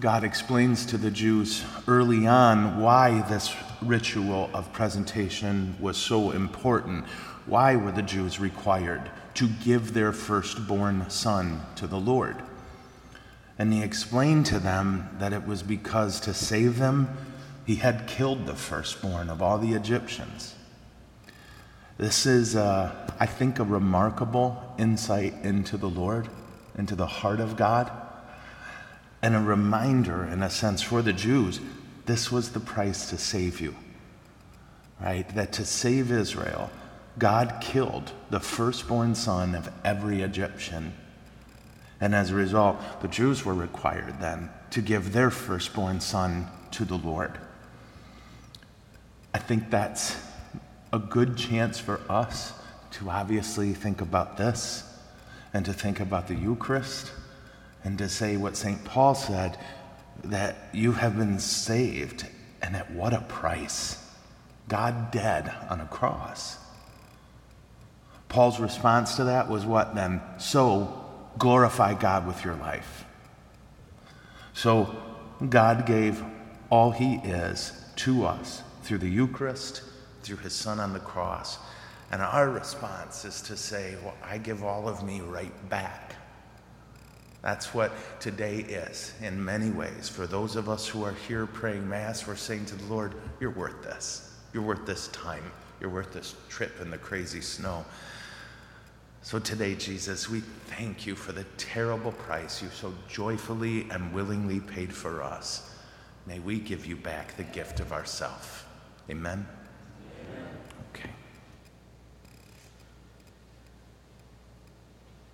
God explains to the Jews early on why this ritual of presentation was so important. Why were the Jews required to give their firstborn son to the Lord? And he explained to them that it was because to save them, he had killed the firstborn of all the Egyptians. This is, uh, I think, a remarkable insight into the Lord, into the heart of God and a reminder, in a sense, for the Jews this was the price to save you. Right? That to save Israel, God killed the firstborn son of every Egyptian. And as a result, the Jews were required then to give their firstborn son to the Lord. I think that's a good chance for us to obviously think about this and to think about the Eucharist and to say what St. Paul said that you have been saved, and at what a price. God dead on a cross. Paul's response to that was what then? So glorify God with your life. So God gave all he is to us through the Eucharist, through his son on the cross. And our response is to say, Well, I give all of me right back. That's what today is in many ways. For those of us who are here praying Mass, we're saying to the Lord, You're worth this. You're worth this time. You're worth this trip in the crazy snow. So today, Jesus, we thank you for the terrible price you so joyfully and willingly paid for us. May we give you back the gift of ourself. Amen.